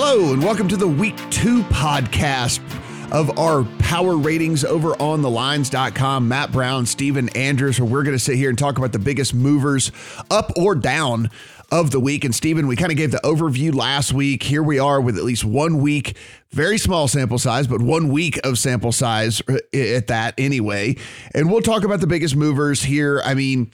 Hello, and welcome to the week two podcast of our power ratings over on the lines.com. Matt Brown, Stephen Andrews, where we're going to sit here and talk about the biggest movers up or down of the week. And Stephen, we kind of gave the overview last week. Here we are with at least one week, very small sample size, but one week of sample size uh, at that anyway. And we'll talk about the biggest movers here. I mean,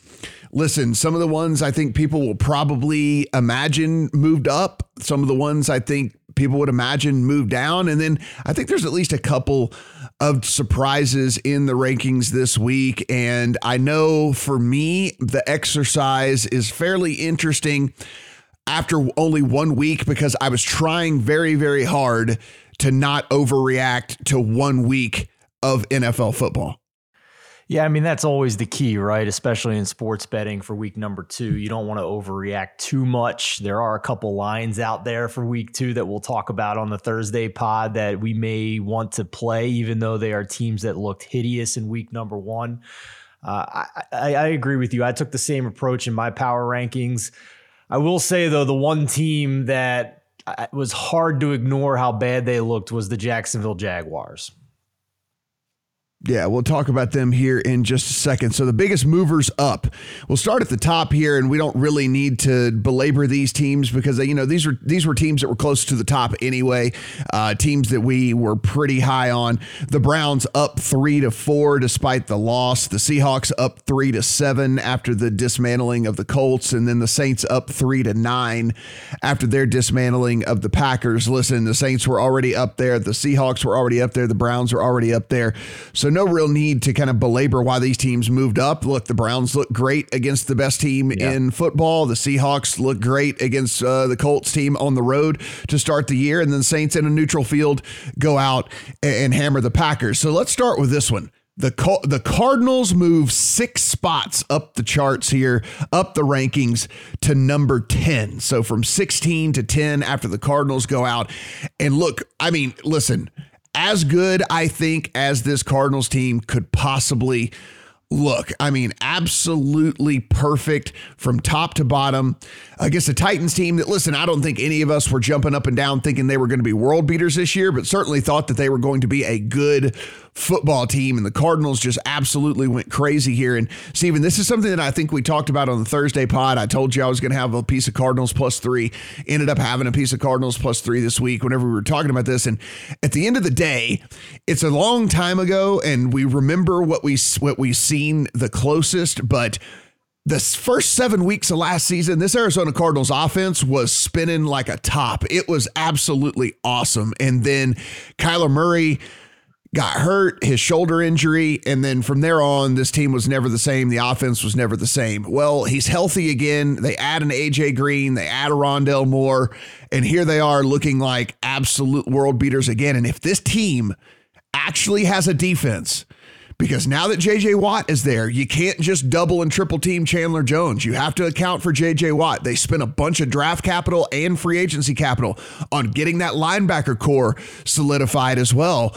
listen, some of the ones I think people will probably imagine moved up, some of the ones I think people would imagine moved down. And then I think there's at least a couple of surprises in the rankings this week. And I know for me, the exercise is fairly interesting after only one week because I was trying very, very hard to not overreact to one week of NFL football. Yeah, I mean, that's always the key, right? Especially in sports betting for week number two. You don't want to overreact too much. There are a couple lines out there for week two that we'll talk about on the Thursday pod that we may want to play, even though they are teams that looked hideous in week number one. Uh, I, I, I agree with you. I took the same approach in my power rankings. I will say, though, the one team that was hard to ignore how bad they looked was the Jacksonville Jaguars. Yeah, we'll talk about them here in just a second. So the biggest movers up. We'll start at the top here, and we don't really need to belabor these teams because they, you know these were these were teams that were close to the top anyway. Uh, teams that we were pretty high on. The Browns up three to four despite the loss. The Seahawks up three to seven after the dismantling of the Colts, and then the Saints up three to nine after their dismantling of the Packers. Listen, the Saints were already up there. The Seahawks were already up there. The Browns were already up there. So no real need to kind of belabor why these teams moved up. Look, the Browns look great against the best team yeah. in football. The Seahawks look great against uh, the Colts team on the road to start the year. And then Saints in a neutral field go out and hammer the Packers. So let's start with this one. The the Cardinals move six spots up the charts here, up the rankings to number 10. So from 16 to 10 after the Cardinals go out. And look, I mean, listen, as good, I think, as this Cardinals team could possibly look. I mean, absolutely perfect from top to bottom. I guess the Titans team that, listen, I don't think any of us were jumping up and down thinking they were going to be world beaters this year, but certainly thought that they were going to be a good football team. And the Cardinals just absolutely went crazy here. And Stephen, this is something that I think we talked about on the Thursday pod. I told you I was going to have a piece of Cardinals plus three. Ended up having a piece of Cardinals plus three this week whenever we were talking about this. And at the end of the day, it's a long time ago, and we remember what we what we seen the closest, but the first seven weeks of last season, this Arizona Cardinals offense was spinning like a top. It was absolutely awesome. And then Kyler Murray got hurt, his shoulder injury, and then from there on, this team was never the same. The offense was never the same. Well, he's healthy again. They add an AJ Green, they add a Rondale Moore, and here they are looking like absolute world beaters again. And if this team actually has a defense, because now that JJ Watt is there, you can't just double and triple team Chandler Jones. You have to account for JJ Watt. They spent a bunch of draft capital and free agency capital on getting that linebacker corps solidified as well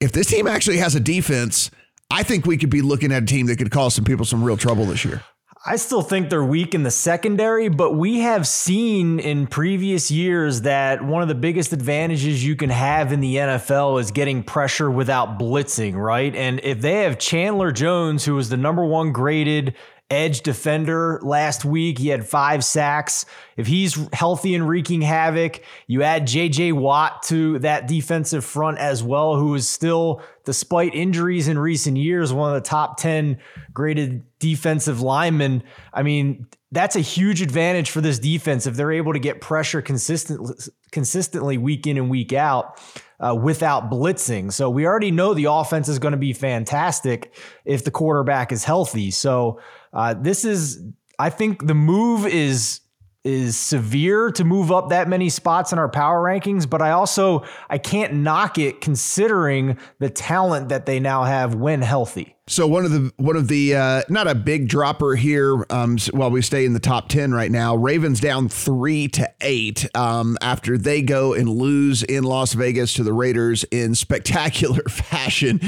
if this team actually has a defense, I think we could be looking at a team that could cause some people some real trouble this year. I still think they're weak in the secondary, but we have seen in previous years that one of the biggest advantages you can have in the NFL is getting pressure without blitzing, right? And if they have Chandler Jones, who was the number one graded edge defender last week. He had five sacks. If he's healthy and wreaking havoc, you add JJ Watt to that defensive front as well, who is still, despite injuries in recent years, one of the top 10 graded defensive linemen. I mean, that's a huge advantage for this defense if they're able to get pressure consistently, consistently week in and week out. Uh, without blitzing. So we already know the offense is going to be fantastic if the quarterback is healthy. So uh, this is, I think, the move is is severe to move up that many spots in our power rankings, but I also I can't knock it considering the talent that they now have when healthy. So one of the one of the uh, not a big dropper here. Um, while we stay in the top ten right now, Ravens down three to eight um, after they go and lose in Las Vegas to the Raiders in spectacular fashion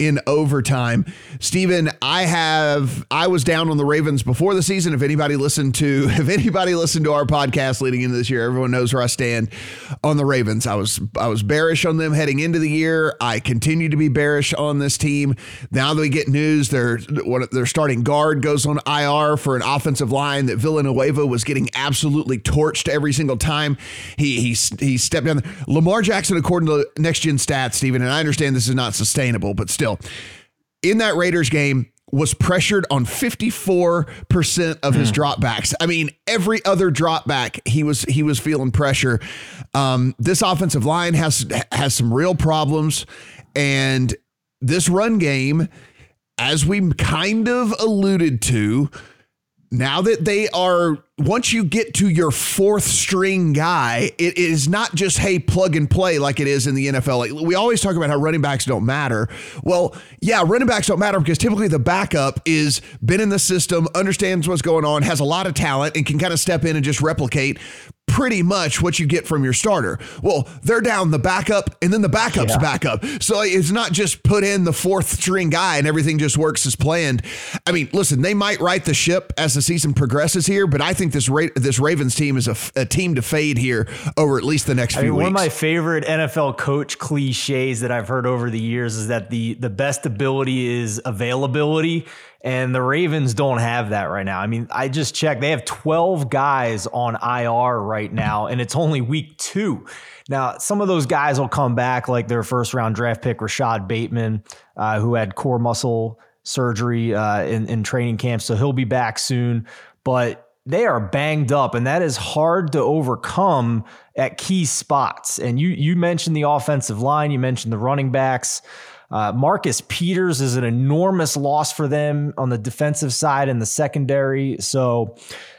in overtime. Stephen, I have I was down on the Ravens before the season. If anybody listened to if anybody listened to our podcast leading into this year, everyone knows where I stand on the Ravens. I was I was bearish on them heading into the year. I continue to be bearish on this team. Now that we get news. Their their starting guard goes on IR for an offensive line that Villanueva was getting absolutely torched every single time he he he stepped down. Lamar Jackson, according to Next Gen Stats, Stephen, and I understand this is not sustainable, but still, in that Raiders game, was pressured on 54% of his mm. dropbacks. I mean, every other dropback he was he was feeling pressure. Um, this offensive line has has some real problems and this run game as we kind of alluded to, now that they are once you get to your fourth string guy, it is not just hey plug and play like it is in the NFL. Like we always talk about how running backs don't matter. Well, yeah, running backs don't matter because typically the backup is been in the system, understands what's going on, has a lot of talent, and can kind of step in and just replicate pretty much what you get from your starter. Well, they're down the backup and then the backup's yeah. backup. So it's not just put in the fourth string guy and everything just works as planned. I mean, listen, they might right the ship as the season progresses here, but I think this Ra- this Ravens team is a, a, team to fade here over at least the next I few mean, weeks. One of my favorite NFL coach cliches that I've heard over the years is that the the best ability is availability and the Ravens don't have that right now. I mean, I just checked. They have 12 guys on IR right now, and it's only week two. Now, some of those guys will come back, like their first round draft pick, Rashod Bateman, uh, who had core muscle surgery uh, in, in training camp. So he'll be back soon. But they are banged up, and that is hard to overcome at key spots. And you you mentioned the offensive line, you mentioned the running backs. Uh, Marcus Peters is an enormous loss for them on the defensive side and the secondary. So,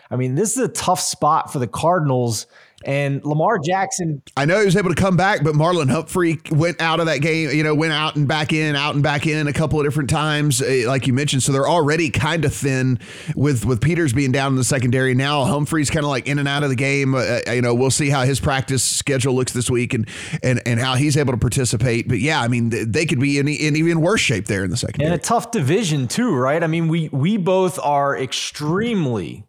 I mean, this is a tough spot for the Cardinals and Lamar Jackson. I know he was able to come back, but Marlon Humphrey went out of that game, you know, went out and back in, out and back in a couple of different times, eh, like you mentioned. So they're already kind of thin with with Peters being down in the secondary. Now Humphrey's kind of like in and out of the game. Uh, you know, we'll see how his practice schedule looks this week and and and how he's able to participate. But yeah, I mean, they could be in, in even worse shape there in the secondary. And a tough division too, right? I mean, we we both are extremely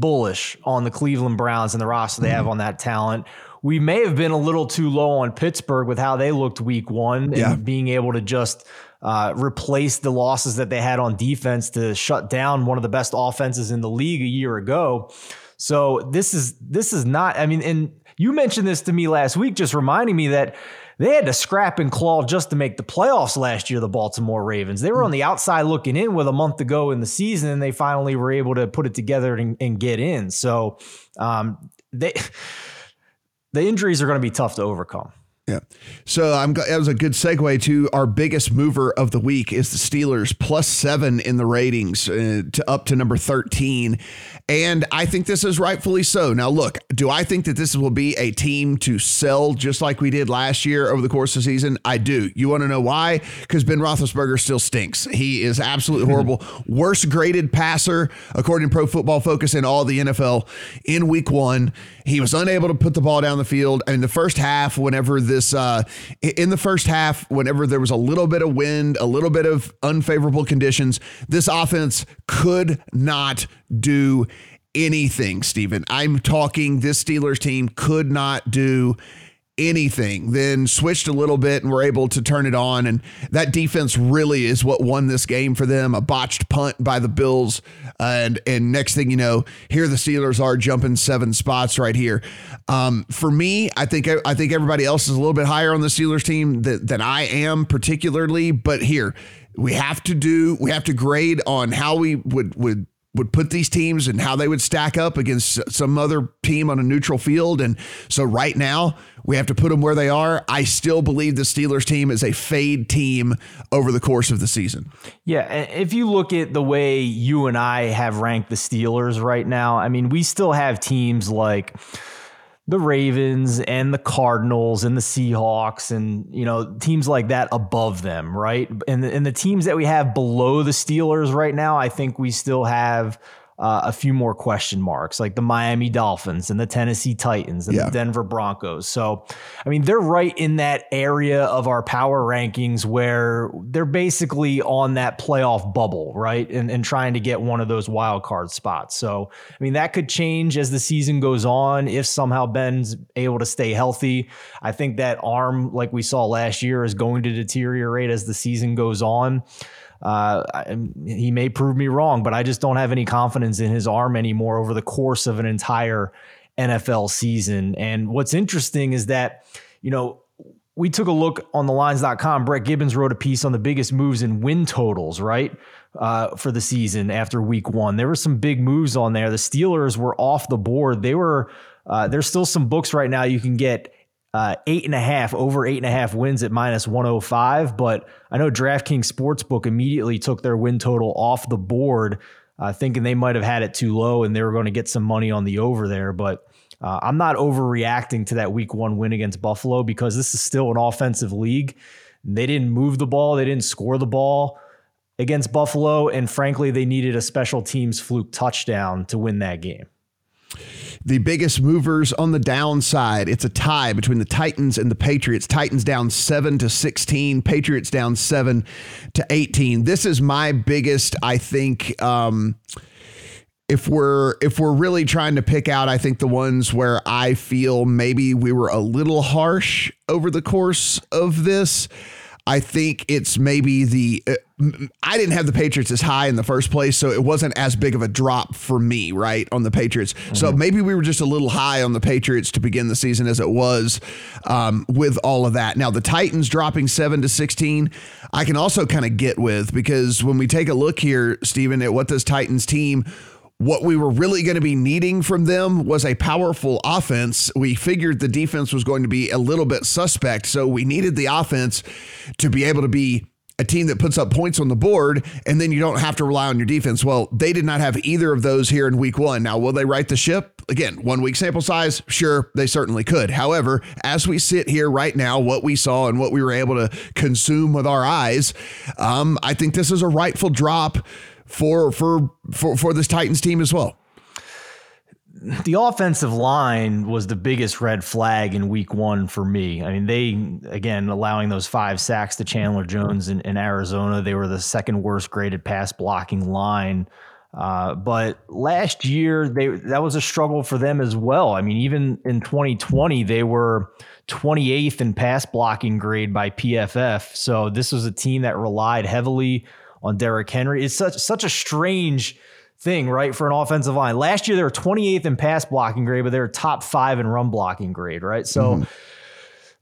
bullish on the Cleveland Browns and the roster they have on that talent. We may have been a little too low on Pittsburgh with how they looked week one yeah. and being able to just uh, replace the losses that they had on defense to shut down one of the best offenses in the league a year ago. So this is this is not. I mean, and you mentioned this to me last week, just reminding me that they had to scrap and claw just to make the playoffs last year, the Baltimore Ravens. They were on the outside looking in with a month to go in the season, and they finally were able to put it together and, and get in. So um, they the injuries are going to be tough to overcome. Yeah. So I'm that was a good segue to our biggest mover of the week is the Steelers plus 7 in the ratings uh, to up to number 13 and I think this is rightfully so. Now look, do I think that this will be a team to sell just like we did last year over the course of the season? I do. You want to know why? Cuz Ben Roethlisberger still stinks. He is absolutely horrible. Worst graded passer according to Pro Football Focus in all the NFL in week 1. He was unable to put the ball down the field. I mean, the first half, whenever this, uh, in the first half, whenever there was a little bit of wind, a little bit of unfavorable conditions, this offense could not do anything, Stephen. I'm talking this Steelers team could not do anything, then switched a little bit and were able to turn it on. And that defense really is what won this game for them. A botched punt by the Bills. and and next thing you know, here the Steelers are jumping seven spots right here. Um, for me, I think I think everybody else is a little bit higher on the Steelers team than, than I am particularly. But here, we have to do we have to grade on how we would would would put these teams and how they would stack up against some other team on a neutral field. And so right now, we have to put them where they are. I still believe the Steelers team is a fade team over the course of the season. Yeah. If you look at the way you and I have ranked the Steelers right now, I mean, we still have teams like the Ravens and the Cardinals and the Seahawks and you know teams like that above them, right? And the, and the teams that we have below the Steelers right now, I think we still have uh, a few more question marks, like the Miami Dolphins and the Tennessee Titans and yeah. the Denver Broncos. So, I mean, they're right in that area of our power rankings where they're basically on that playoff bubble, right? And, and trying to get one of those wild card spots. So, I mean, that could change as the season goes on if somehow Ben's able to stay healthy. I think that arm, like we saw last year, is going to deteriorate as the season goes on. Uh, he may prove me wrong, but I just don't have any confidence in his arm anymore over the course of an entire NFL season. And what's interesting is that, you know, we took a look on the lines.com. Brett Gibbons wrote a piece on the biggest moves in win totals, right? Uh, for the season after week one. There were some big moves on there. The Steelers were off the board. They were, uh, there's still some books right now you can get uh, eight and a half, over eight and a half wins at minus 105. But I know DraftKings Sportsbook immediately took their win total off the board, uh, thinking they might have had it too low and they were going to get some money on the over there. But uh, I'm not overreacting to that week one win against Buffalo because this is still an offensive league. They didn't move the ball, they didn't score the ball against Buffalo. And frankly, they needed a special teams fluke touchdown to win that game the biggest movers on the downside. It's a tie between the Titans and the Patriots. Titans down 7 to 16, Patriots down 7 to 18. This is my biggest, I think, um, if we're if we're really trying to pick out I think the ones where I feel maybe we were a little harsh over the course of this I think it's maybe the uh, I didn't have the Patriots as high in the first place, so it wasn't as big of a drop for me, right, on the Patriots. Mm-hmm. So maybe we were just a little high on the Patriots to begin the season as it was um, with all of that. Now the Titans dropping seven to sixteen, I can also kind of get with because when we take a look here, Stephen, at what this Titans team what we were really going to be needing from them was a powerful offense. We figured the defense was going to be a little bit suspect. So we needed the offense to be able to be a team that puts up points on the board, and then you don't have to rely on your defense. Well, they did not have either of those here in week one. Now, will they right the ship? Again, one week sample size? Sure, they certainly could. However, as we sit here right now, what we saw and what we were able to consume with our eyes, um, I think this is a rightful drop for for for for this Titans team as well. The offensive line was the biggest red flag in week one for me. I mean, they, again, allowing those five sacks to Chandler Jones in, in Arizona. They were the second worst graded pass blocking line. Uh, but last year, they that was a struggle for them as well. I mean, even in 2020, they were 28th in pass blocking grade by PFF. So this was a team that relied heavily on Derrick Henry. It's such such a strange thing, right, for an offensive line. Last year they were 28th in pass blocking grade, but they were top five in run blocking grade, right? So. Mm-hmm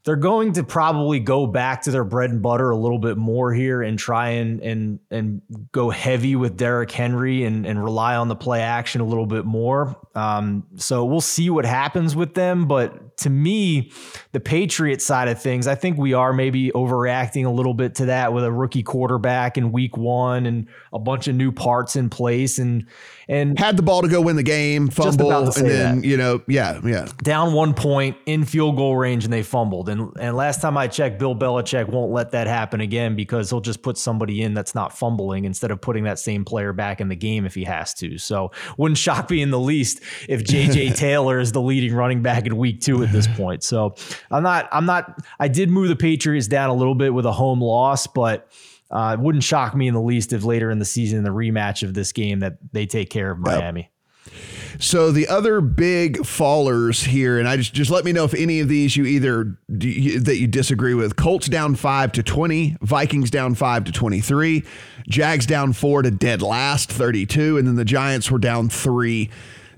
they're going to probably go back to their bread and butter a little bit more here and try and and and go heavy with Derrick Henry and and rely on the play action a little bit more. Um, so we'll see what happens with them. But to me, the Patriot side of things, I think we are maybe overreacting a little bit to that with a rookie quarterback in week one and a bunch of new parts in place and and had the ball to go win the game, fumble, and then that. you know, yeah, yeah, down one point in field goal range, and they fumbled. And and last time I checked, Bill Belichick won't let that happen again because he'll just put somebody in that's not fumbling instead of putting that same player back in the game if he has to. So wouldn't shock me in the least if JJ Taylor is the leading running back in week two at this point. So I'm not, I'm not. I did move the Patriots down a little bit with a home loss, but. Uh, it wouldn't shock me in the least if later in the season, in the rematch of this game, that they take care of Miami. Yep. So the other big fallers here, and I just just let me know if any of these you either that you disagree with. Colts down five to twenty, Vikings down five to twenty three, Jags down four to dead last thirty two, and then the Giants were down three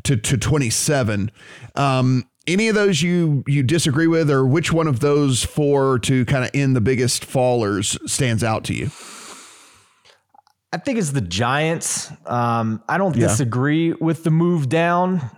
to to twenty seven. Um, any of those you you disagree with, or which one of those four to kind of end the biggest fallers stands out to you? I think it's the Giants. Um, I don't yeah. disagree with the move down.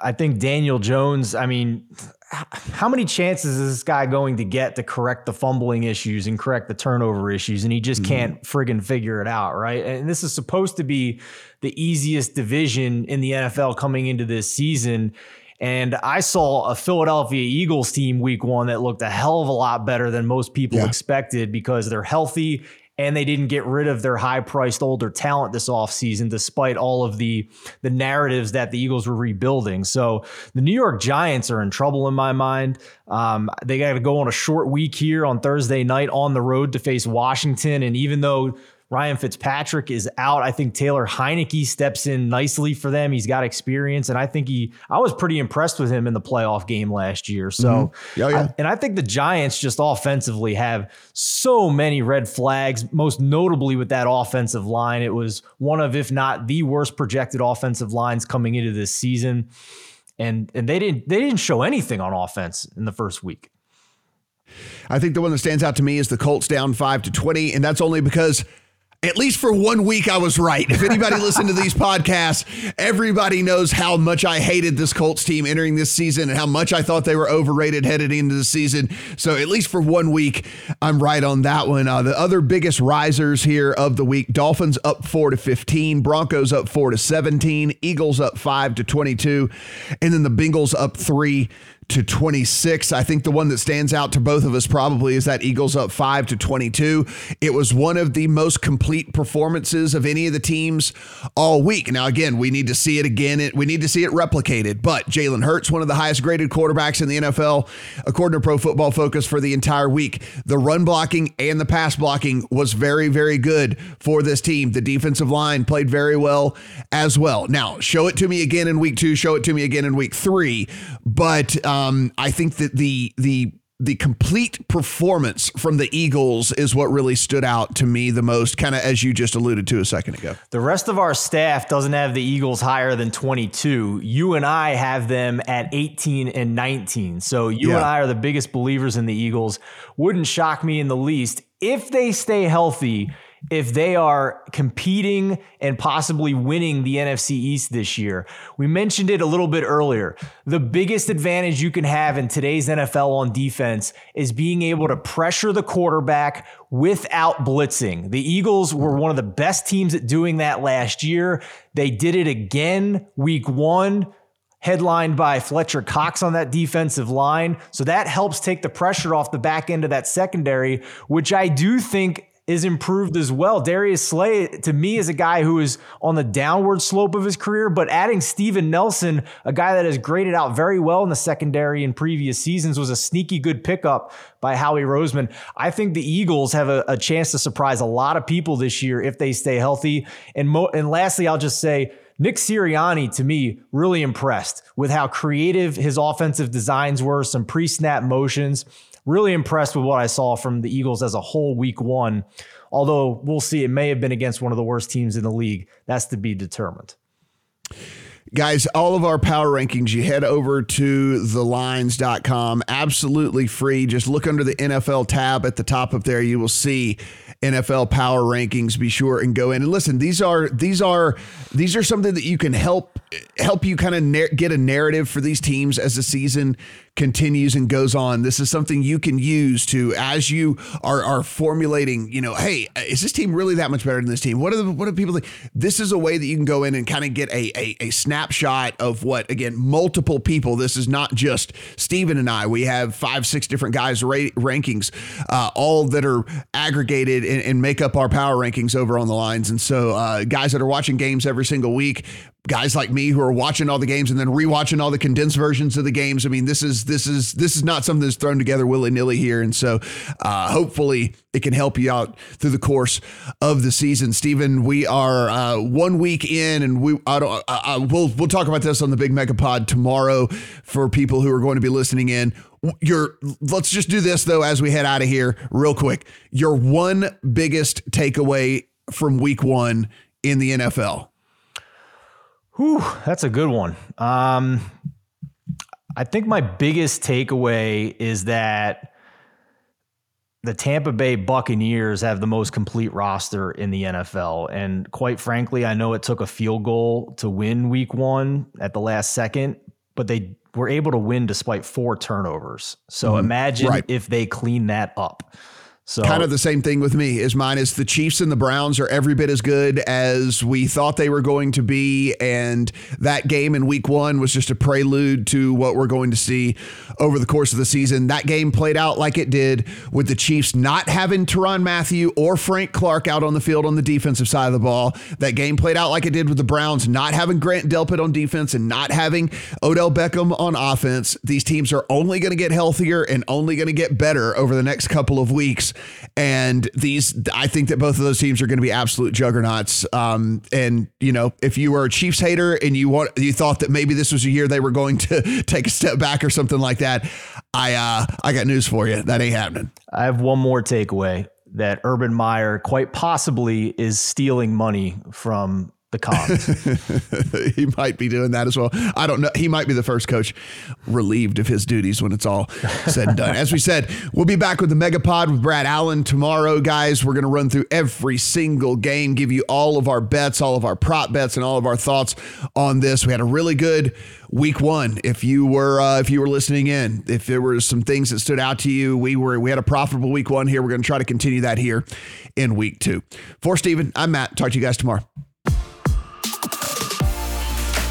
I think Daniel Jones. I mean, how many chances is this guy going to get to correct the fumbling issues and correct the turnover issues? And he just mm-hmm. can't friggin' figure it out, right? And this is supposed to be the easiest division in the NFL coming into this season And I saw a Philadelphia Eagles team week one that looked a hell of a lot better than most people yeah. expected because they're healthy and they didn't get rid of their high-priced older talent this offseason despite all of the the narratives that the Eagles were rebuilding. So the New York Giants are in trouble in my mind. Um, they got to go on a short week here on Thursday night on the road to face Washington, and even though Ryan Fitzpatrick is out. I think Taylor Heinicke steps in nicely for them. He's got experience, and I think he. I was pretty impressed with him in the playoff game last year. So, mm-hmm. oh, yeah. I, and I think the Giants just offensively have so many red flags. Most notably with that offensive line, it was one of, if not the worst projected offensive lines coming into this season, and and they didn't they didn't show anything on offense in the first week. I think the one that stands out to me is the Colts down five to twenty, and that's only because at least for one week, I was right. If anybody listened to these podcasts, everybody knows how much I hated this Colts team entering this season and how much I thought they were overrated headed into the season. So, at least for one week, I'm right on that one. Uh, the other biggest risers here of the week Dolphins up 4 to 15, Broncos up 4 to 17, Eagles up 5 to 22, and then the Bengals up 3 to 26. I think the one that stands out to both of us probably is that Eagles up 5 to 22. It was one of the most complete performances of any of the teams all week. Now, again, we need to see it again. We need to see it replicated. But Jalen Hurts, one of the highest graded quarterbacks in the NFL, according to Pro Football Focus for the entire week. The run blocking and the pass blocking was very, very good for this team. The defensive line played very well as well. Now, show it to me again in week two, show it to me again in week three. But, um, um, I think that the the the complete performance from the Eagles is what really stood out to me the most, kind of as you just alluded to a second ago. The rest of our staff doesn't have the Eagles higher than 22. You and I have them at 18 and 19. So you yeah. and I are the biggest believers in the Eagles. Wouldn't shock me in the least if they stay healthy if they are competing and possibly winning the NFC East this year. We mentioned it a little bit earlier. The biggest advantage you can have in today's NFL on defense is being able to pressure the quarterback without blitzing. The Eagles were one of the best teams at doing that last year. They did it again week one headlined by Fletcher Cox on that defensive line. So that helps take the pressure off the back end of that secondary, which I do think is improved as well. Darius Slay, to me, is a guy who is on the downward slope of his career, but adding Steven Nelson, a guy that has graded out very well in the secondary in previous seasons, was a sneaky good pickup by Howie Roseman. I think the Eagles have a, a chance to surprise a lot of people this year if they stay healthy. And, mo- and lastly, I'll just say, Nick Sirianni, to me, really impressed with how creative his offensive designs were, some pre snap motions really impressed with what I saw from the Eagles as a whole week one. Although we'll see, it may have been against one of the worst teams in the league. That's to be determined. Guys, all of our power rankings, you head over to thelines.com, absolutely free. Just look under the NFL tab at the top of there. You will see NFL power rankings. Be sure and go in and listen. These are these are these are something that you can help help you kind of nar- get a narrative for these teams as the season continues and goes on. This is something you can use to as you are are formulating, you know, hey, is this team really that much better than this team? What are the what do people think? This is a way that you can go in and kind of get a, a, a snapshot of what again, multiple people. This is not just Steven and I. We have five, six different guys ra- rankings, uh, all that are aggregated and, and, make up our power rankings over on the lines. And so uh, guys that are watching games every single week, guys like me who are watching all the games and then rewatching all the condensed versions of the games. I mean, this is this is this is not something that's thrown together willy nilly here, and so uh, hopefully it can help you out through the course of the season. Steven, we are uh, one week in, and we I don't I, I, we'll we'll talk about this on the Big Mega Pod tomorrow for people who are going to be listening in. Your let's just do this though as we head out of here real quick. Your one biggest takeaway from week one in the NFL. Whew, that's a good one. Um, I think my biggest takeaway is that the Tampa Bay Buccaneers have the most complete roster in the NFL. And quite frankly, I know it took a field goal to win week one at the last second, but they were able to win despite four turnovers. So mm, imagine right. if they clean that up. So kind of the same thing with me. Is mine is the Chiefs and the Browns are every bit as good as we thought they were going to be, and that game in Week One was just a prelude to what we're going to see over the course of the season. That game played out like it did with the Chiefs not having Tyrann Mathieu or Frank Clark out on the field on the defensive side of the ball. That game played out like it did with the Browns not having Grant Delpit on defense and not having Odell Beckham on offense. These teams are only going to get healthier and only going to get better over the next couple of weeks. And these, I think that both of those teams are going to be absolute juggernauts. Um, and you know, if you were a Chiefs hater and you want, you thought that maybe this was a year they were going to take a step back or something like that, I, uh, I got news for you. That ain't happening. I have one more takeaway that Urban Meyer quite possibly is stealing money from the Khans. he might be doing that as well. I don't know. He might be the first coach relieved of his duties when it's all said and done. As we said, we'll be back with the Megapod with Brad Allen tomorrow, guys. We're going to run through every single game, give you all of our bets, all of our prop bets, and all of our thoughts on this. We had a really good week one. If you were uh, if you were listening in, if there were some things that stood out to you, we were we had a profitable week one here. We're going to try to continue that here in week two. For Steven, I'm Matt. Talk to you guys tomorrow.